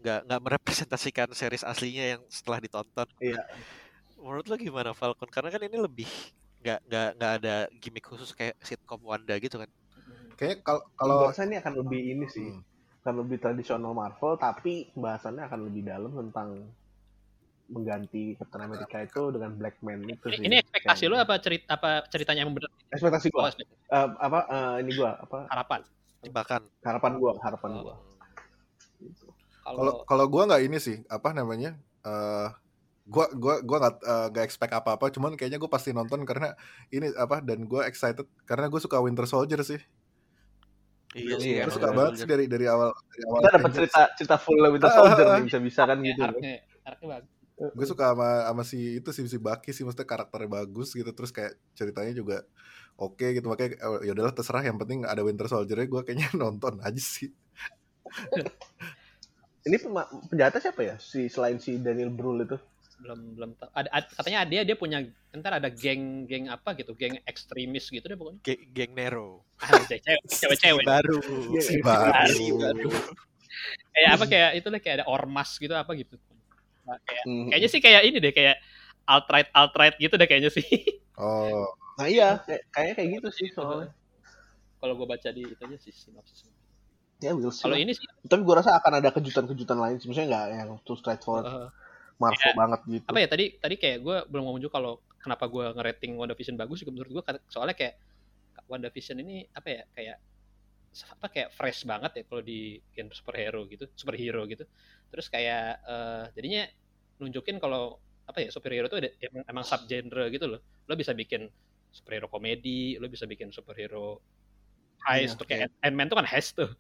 nggak nggak merepresentasikan series aslinya yang setelah ditonton. Iya. Menurut lo gimana Falcon karena kan ini lebih nggak nggak nggak ada gimmick khusus kayak sitcom Wanda gitu kan Kayaknya kalau kalau ini akan lebih ini sih, Hmm. akan lebih tradisional Marvel, tapi pembahasannya akan lebih dalam tentang mengganti Captain America itu dengan Black Man itu ini, sih. ini ekspektasi Kayak- lu apa cerita apa ceritanya yang bener Ekspektasi oh, gua, ekspektasi. Eh, apa eh, ini gua, apa harapan jebakan harapan gua, harapan Oh. gua. Gitu. kalau kalau gua nggak ini sih apa namanya eh gua gua gua nggak nggak expect apa apa cuman kayaknya gua pasti nonton karena ini apa dan gua excited karena gue suka Winter Soldier sih iya Iya, sih gue suka banget sih dari dari awal dari awal Kita dapat cerita cerita full Winter Soldier kan ya, gitu. kan. bagus gue suka sama sama si itu si si Bucky sih maksudnya karakternya bagus gitu terus kayak ceritanya juga oke gitu makanya eh, ya udahlah terserah yang penting ada Winter Soldier gue kayaknya nonton aja sih Ini penjahatnya siapa ya? Si selain si Daniel Brühl itu. Belum belum tahu ada, ada- katanya dia dia punya ntar ada geng geng apa gitu geng ekstremis gitu deh pokoknya. Ge- geng Nero. Ah, cewek cewek cewek baru. Si baru. baru. Kayak apa kayak itu lah kayak ada ormas gitu apa gitu. Nah, kayak Hmm. kayaknya sih kayak ini deh kayak alt right alt right gitu deh kayaknya sih. Oh. Nah iya, kayak- kayaknya kayak gitu sih soalnya. kalau gue baca di itu aja sih sinopsis. Ya we'll kalau ini sih Tapi gua rasa akan ada kejutan-kejutan lain. Maksudnya nggak yang too straightforward. Uh, Marvel Iya. banget gitu. apa ya tadi tadi kayak gue belum ngomong juga kalau kenapa gue ngerating WandaVision bagus juga menurut gue soalnya kayak WandaVision ini apa ya kayak apa kayak fresh banget ya kalau di genre superhero gitu superhero gitu. Terus kayak eh, jadinya nunjukin kalau apa ya superhero itu ada emang, emang subgenre gitu loh. Lo bisa bikin superhero komedi lo bisa bikin superhero heist Iya, tuh kayak Ant-Man tuh kan heist tuh.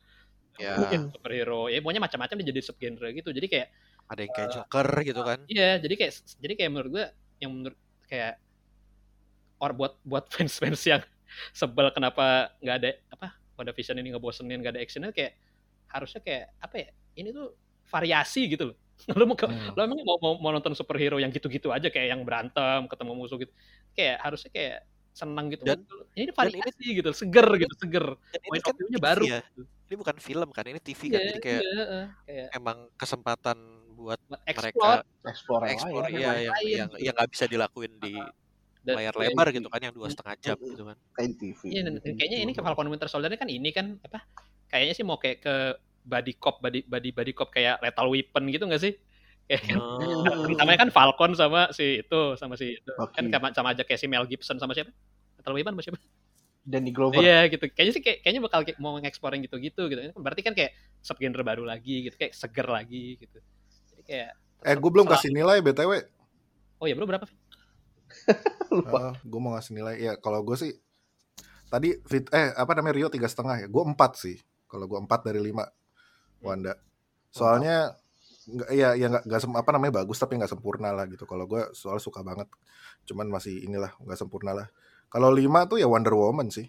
Bikin superhero ya pokoknya macam-macam dia jadi subgenre gitu. Jadi kayak ada yang kayak Joker gitu kan. Iya, jadi kayak jadi kayak menurut gue yang menurut kayak or buat buat fans-fans yang sebel kenapa nggak ada apa WandaVision ini ngebosenin nggak ada actionnya kayak harusnya kayak apa ya ini tuh variasi gitu loh. Lo mau Hmm. lo emang mau, mau mau nonton superhero yang gitu-gitu aja kayak yang berantem ketemu musuh gitu. Kayak harusnya kayak senang gitu. Dan- ini dan variasi gitu seger gitu seger. dan ini point kan TV baru ya. ini bukan film kan ini TV kan. Iya, jadi kayak iya, eh, kayak emang kesempatan buat buat mereka explore Explore yang ya yang yang lain yang gitu. yang nggak bisa dilakuin di dan layar lebar gitu kan yang dua setengah jam gitu kan kayak TV. Iya, dan, dan kayaknya ini ke. Falcon Winter Soldier kan ini kan apa? Kayaknya sih mau kayak ke body cop, body body body cop kayak Lethal Weapon gitu nggak sih? Kayak kan, Oh. kan Falcon sama si itu sama si itu. Kan Bucky. sama, sama aja kayak si Mel Gibson sama siapa? Lethal Weapon sama siapa? Danny Glover. Iya gitu. Kayaknya sih kayak, kayaknya bakal kayak mau nge-explore yang gitu-gitu gitu. Berarti kan kayak subgenre baru lagi gitu, kayak seger lagi gitu. Kayak eh gue belum Salah. kasih nilai btw Oh ya bro berapa? Lupa. gue mau ngasih nilai. Ya kalau gue sih tadi fit eh apa namanya Rio tiga setengah ya? Gue empat sih. Kalau gue empat dari lima Wanda. Soalnya nggak ya ya nggak nggak apa namanya bagus tapi nggak sempurna lah gitu. Kalau gue soal suka banget. Cuman masih inilah nggak sempurna lah. Kalau lima tuh ya Wonder Woman sih